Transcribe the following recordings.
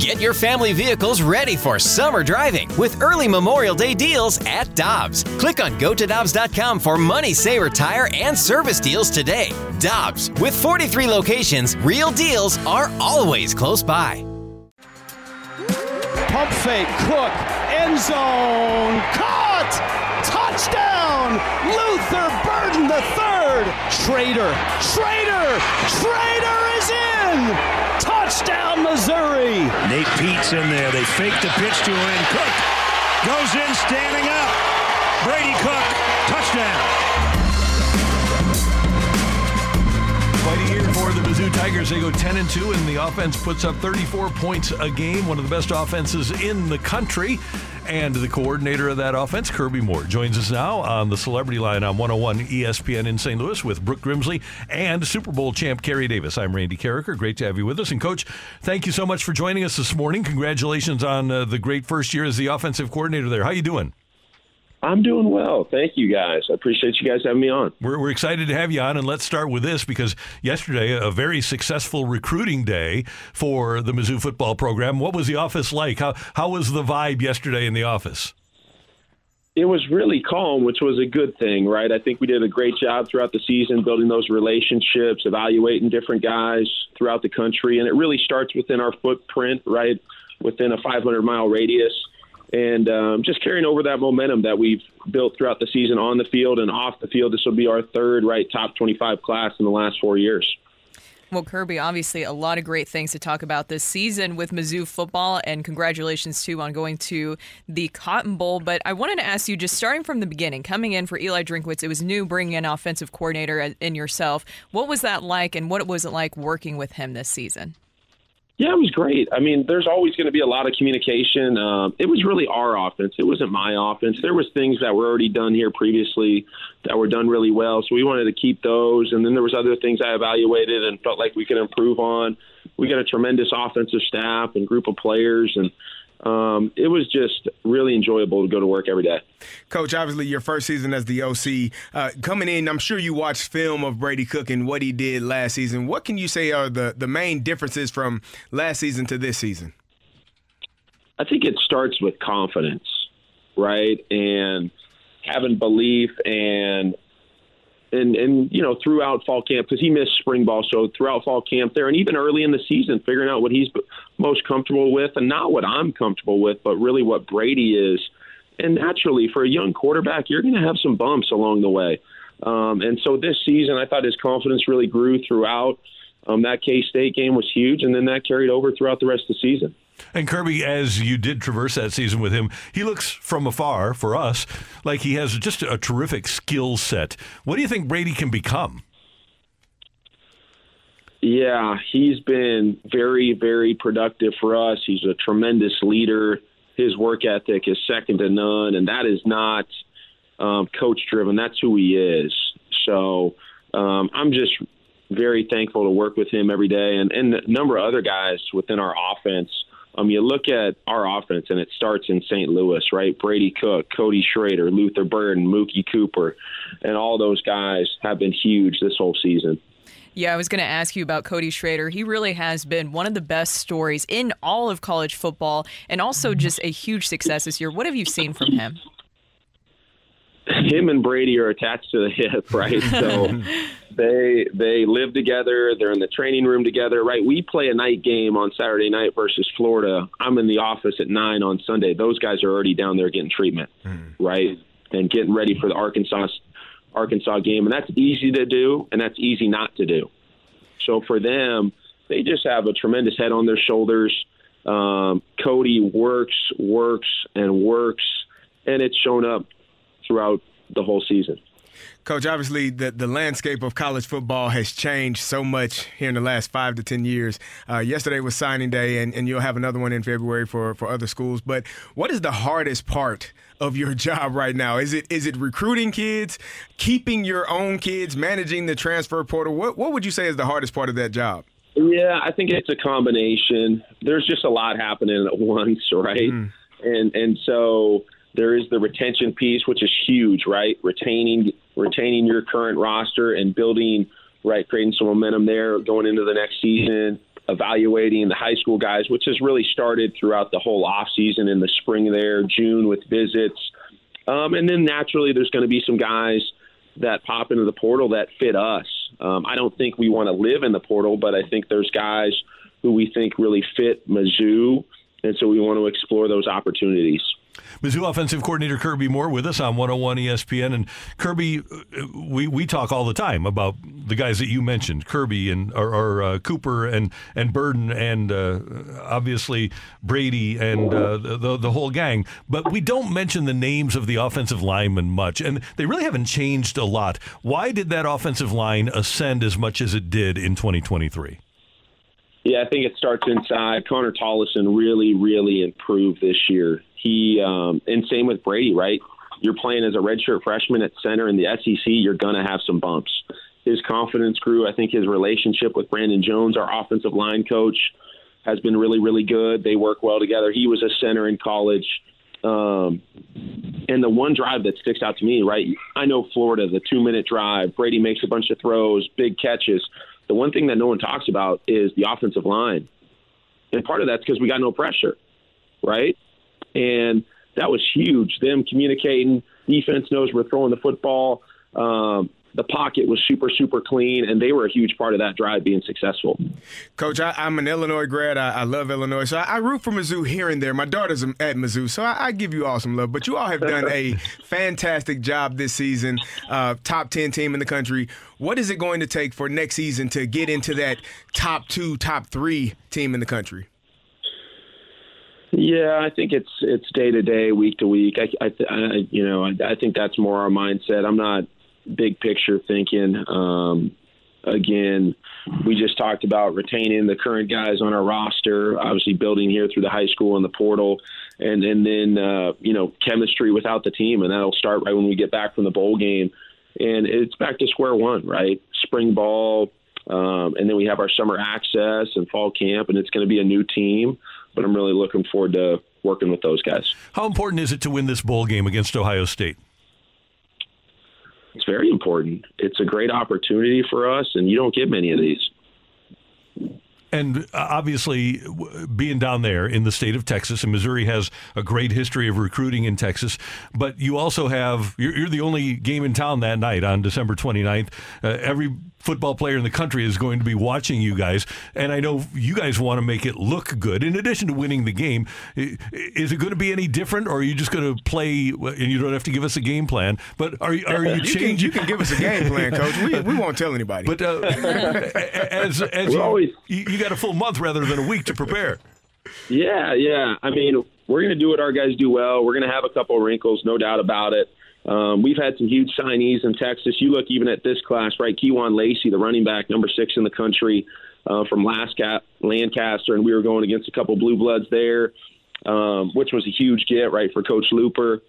Get your family vehicles ready for summer driving with early Memorial Day deals at Dobbs. Click on gotodobbs.com for money saver tire and service deals today. Dobbs, with 43 locations, real deals are always close by. Pump fake, Cook, end zone, caught! Touchdown! Luther Burden the third. Schrader, Schrader, Schrader is in! Touchdown, Missouri! Nate Peat's in there. They fake the pitch to him. Cook goes in standing up. Brady Cook, touchdown. Tigers. They go 10 and 2, and the offense puts up 34 points a game, one of the best offenses in the country. And the coordinator of that offense, Kirby Moore, joins us now on the celebrity line on 101 ESPN in St. Louis with Brooke Grimsley and Super Bowl champ Kerry Davis. I'm Randy Karraker. Great to have you with us. And, Coach, thank you so much for joining us this morning. Congratulations on uh, the great first year as the offensive coordinator there. How are you doing? I'm doing well. Thank you guys. I appreciate you guys having me on. We're, we're excited to have you on, and let's start with this because yesterday, a very successful recruiting day for the Mizzou football program. What was the office like? How, how was the vibe yesterday in the office? It was really calm, which was a good thing, right? I think we did a great job throughout the season building those relationships, evaluating different guys throughout the country, and it really starts within our footprint, right? Within a 500 mile radius and um, just carrying over that momentum that we've built throughout the season on the field and off the field. This will be our third right top 25 class in the last four years. Well, Kirby, obviously a lot of great things to talk about this season with Mizzou football, and congratulations too on going to the Cotton Bowl. But I wanted to ask you, just starting from the beginning, coming in for Eli Drinkwitz, it was new bringing an offensive coordinator in yourself. What was that like, and what was it like working with him this season? Yeah, it was great. I mean, there's always going to be a lot of communication. Um, it was really our offense. It wasn't my offense. There was things that were already done here previously that were done really well, so we wanted to keep those. And then there was other things I evaluated and felt like we could improve on. We got a tremendous offensive staff and group of players, and um, it was just really enjoyable to go to work every day. Coach, obviously your first season as the OC, uh, coming in, I'm sure you watched film of Brady Cook and what he did last season. What can you say are the, the main differences from last season to this season? I think it starts with confidence, right? And having belief and and and you know throughout fall camp because he missed spring ball so throughout fall camp there and even early in the season figuring out what he's most comfortable with and not what i'm comfortable with but really what brady is and naturally for a young quarterback you're going to have some bumps along the way um, and so this season i thought his confidence really grew throughout um, that k-state game was huge and then that carried over throughout the rest of the season and Kirby, as you did traverse that season with him, he looks from afar for us like he has just a terrific skill set. What do you think Brady can become? Yeah, he's been very, very productive for us. He's a tremendous leader. His work ethic is second to none, and that is not um, coach driven. That's who he is. So um, I'm just very thankful to work with him every day, and, and a number of other guys within our offense um, you look at our offense, and it starts in St. Louis, right? Brady Cook, Cody Schrader, Luther Burden, Mookie Cooper, and all those guys have been huge this whole season. Yeah, I was going to ask you about Cody Schrader. He really has been one of the best stories in all of college football and also just a huge success this year. What have you seen from him? Him and Brady are attached to the hip, right? So they they live together. They're in the training room together, right? We play a night game on Saturday night versus Florida. I'm in the office at nine on Sunday. Those guys are already down there getting treatment, mm. right, and getting ready for the Arkansas Arkansas game, and that's easy to do, and that's easy not to do. So for them, they just have a tremendous head on their shoulders. Um, Cody works, works, and works, and it's shown up throughout the whole season. Coach, obviously the, the landscape of college football has changed so much here in the last five to 10 years. Uh, yesterday was signing day, and, and you'll have another one in February for, for other schools. But what is the hardest part of your job right now? Is it is it recruiting kids, keeping your own kids, managing the transfer portal? What, what would you say is the hardest part of that job? Yeah, I think it's a combination. There's just a lot happening at once, right? Mm. And and so there is the retention piece, which is huge, right? Retaining retaining your current roster and building, right, creating some momentum there going into the next season. evaluating the high school guys, which has really started throughout the whole off season in the spring there, June with visits. Um, and then naturally, there's going to be some guys that pop into the portal that fit us. Um, I don't think we want to live in the portal, but I think there's guys who we think really fit Mizzou, and so we want to explore those opportunities. Mizzou offensive coordinator Kirby Moore with us on 101 ESPN. And Kirby, uh, we, we talk all the time about the guys that you mentioned, Kirby and or, or uh, Cooper and and Burden and uh, obviously Brady and uh, the the whole gang. But we don't mention the names of the offensive linemen much, and they really haven't changed a lot. Why did that offensive line ascend as much as it did in 2023? Yeah, I think it starts inside. Connor Tollison really, really improved this year. He um, and same with Brady, right? You're playing as a redshirt freshman at center in the SEC. You're gonna have some bumps. His confidence grew. I think his relationship with Brandon Jones, our offensive line coach, has been really, really good. They work well together. He was a center in college. Um, and the one drive that sticks out to me, right? I know Florida, the two minute drive. Brady makes a bunch of throws, big catches. The one thing that no one talks about is the offensive line. And part of that's because we got no pressure, right? And that was huge. Them communicating, defense knows we're throwing the football. Um, the pocket was super, super clean, and they were a huge part of that drive being successful. Coach, I, am an Illinois grad. I, I love Illinois, so I, I, root for Mizzou here and there. My daughter's at Mizzou, so I, I give you all some love. But you all have done a fantastic job this season, uh, top 10 team in the country. What is it going to take for next season to get into that top two, top three team in the country? Yeah, I think it's it's day to day, week to week. I, I, I you know, I, I think that's more our mindset. I'm not big picture thinking. Um, again, we just talked about retaining the current guys on our roster, obviously building here through the high school and the portal, and and then uh, you know chemistry without the team, and that'll start right when we get back from the bowl game, and it's back to square one, right? Spring ball, um, and then we have our summer access and fall camp, and it's going to be a new team but I'm really looking forward to working with those guys. How important is it to win this bowl game against Ohio State? It's very important. It's a great opportunity for us, and you don't get many of these. And uh, obviously, being down there in the state of Texas, and Missouri has a great history of recruiting in Texas, but you also have, you're, you're the only game in town that night on December 29th. Uh, every football player in the country is going to be watching you guys. And I know you guys want to make it look good. In addition to winning the game, is it going to be any different, or are you just going to play? And you don't have to give us a game plan, but are, are you, you changing? Can, you can give us a game plan, coach. We, we won't tell anybody. But uh, as as you, always, you, you got a full month rather than a week to prepare. Yeah, yeah. I mean, we're going to do what our guys do well. We're going to have a couple wrinkles, no doubt about it. Um, we've had some huge signees in Texas. You look even at this class, right? Kewan Lacy, the running back, number six in the country uh, from Lascat, Lancaster, and we were going against a couple blue bloods there, um, which was a huge get, right, for Coach Luper.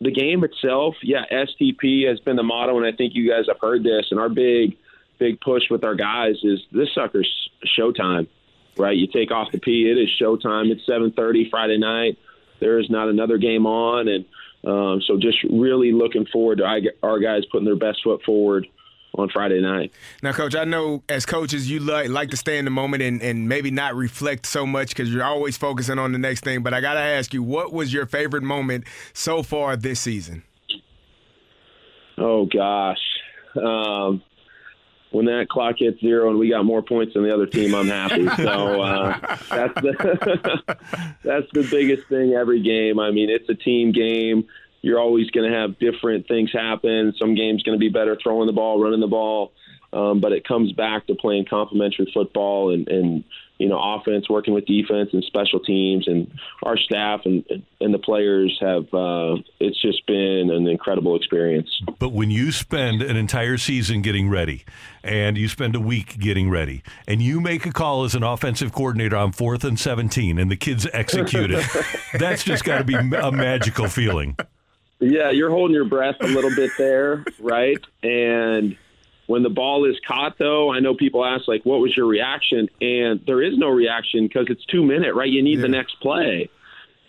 The game itself, yeah, STP has been the motto, and I think you guys have heard this. And our big, big push with our guys is this sucker's showtime, right? You take off the P, it is showtime. It's 7:30 Friday night. There is not another game on, and um, so just really looking forward to our guys putting their best foot forward on Friday night. Now, Coach, I know as coaches you like, like to stay in the moment and, and maybe not reflect so much because you're always focusing on the next thing. But I got to ask you, what was your favorite moment so far this season? Oh gosh, um, when that clock hits zero and we got more points than the other team, I'm happy. so uh, that's the that's the biggest thing every game. I mean, it's a team game. You're always going to have different things happen. Some games going to be better throwing the ball, running the ball, um, but it comes back to playing complementary football and, and you know, offense, working with defense and special teams, and our staff and and the players have. Uh, it's just been an incredible experience. But when you spend an entire season getting ready, and you spend a week getting ready, and you make a call as an offensive coordinator on fourth and seventeen, and the kids execute it, that's just got to be a magical feeling. Yeah, you're holding your breath a little bit there, right? And when the ball is caught, though, I know people ask, like, what was your reaction? And there is no reaction because it's two minute, right? You need yeah. the next play.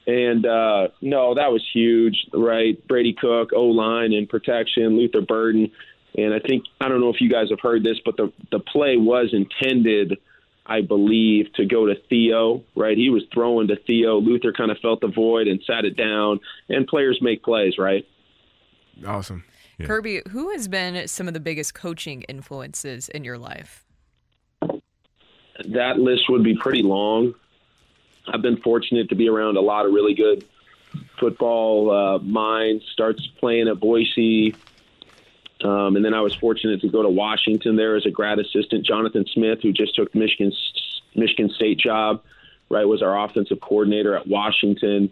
And uh, no, that was huge, right? Brady Cook, O line and protection, Luther Burden. And I think, I don't know if you guys have heard this, but the, the play was intended I believe, to go to Theo, right? He was throwing to Theo. Luther kind of felt the void and sat it down, and players make plays, right? Awesome. Yeah. Kirby, who has been some of the biggest coaching influences in your life? That list would be pretty long. I've been fortunate to be around a lot of really good football uh, minds. Starts playing at Boise, um, and then I was fortunate to go to Washington there as a grad assistant. Jonathan Smith, who just took Michigan Michigan State job, right, was our offensive coordinator at Washington.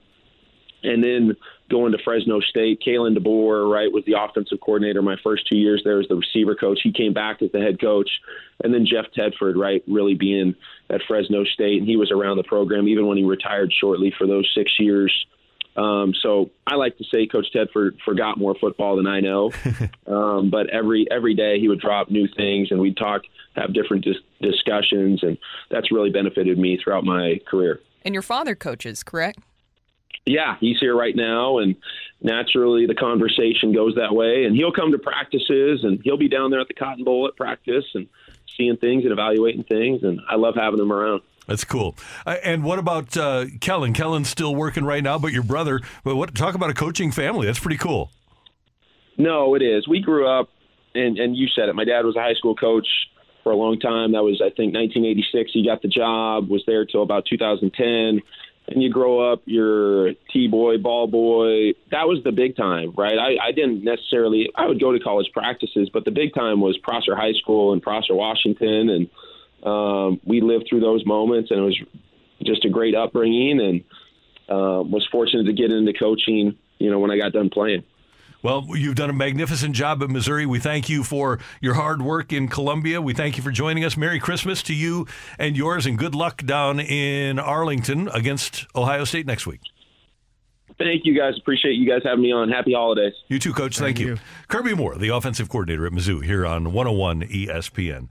And then going to Fresno State, Kalen DeBoer, right, was the offensive coordinator my first two years there as the receiver coach. He came back as the head coach. And then Jeff Tedford, right, really being at Fresno State. And he was around the program even when he retired shortly for those six years. Um, so I like to say Coach Tedford forgot more football than I know. um, but every every day he would drop new things and we'd talk, have different dis- discussions. And that's really benefited me throughout my career. And your father coaches, correct? Yeah, he's here right now, and naturally the conversation goes that way. And he'll come to practices, and he'll be down there at the Cotton Bowl at practice and seeing things and evaluating things. And I love having him around. That's cool. Uh, and what about uh, Kellen? Kellen's still working right now, but your brother. But what? Talk about a coaching family. That's pretty cool. No, it is. We grew up, and and you said it. My dad was a high school coach for a long time. That was, I think, 1986. He got the job. Was there till about 2010 and you grow up, you're T boy, ball boy. That was the big time, right? I, I didn't necessarily. I would go to college practices, but the big time was Prosser High School and Prosser, Washington, and um, we lived through those moments, and it was just a great upbringing, and uh, was fortunate to get into coaching. You know, when I got done playing. Well, you've done a magnificent job at Missouri. We thank you for your hard work in Columbia. We thank you for joining us. Merry Christmas to you and yours, and good luck down in Arlington against Ohio State next week. Thank you, guys. Appreciate you guys having me on. Happy holidays. You too, Coach. Thank, thank you. you. Kirby Moore, the offensive coordinator at Mizzou, here on 101 ESPN.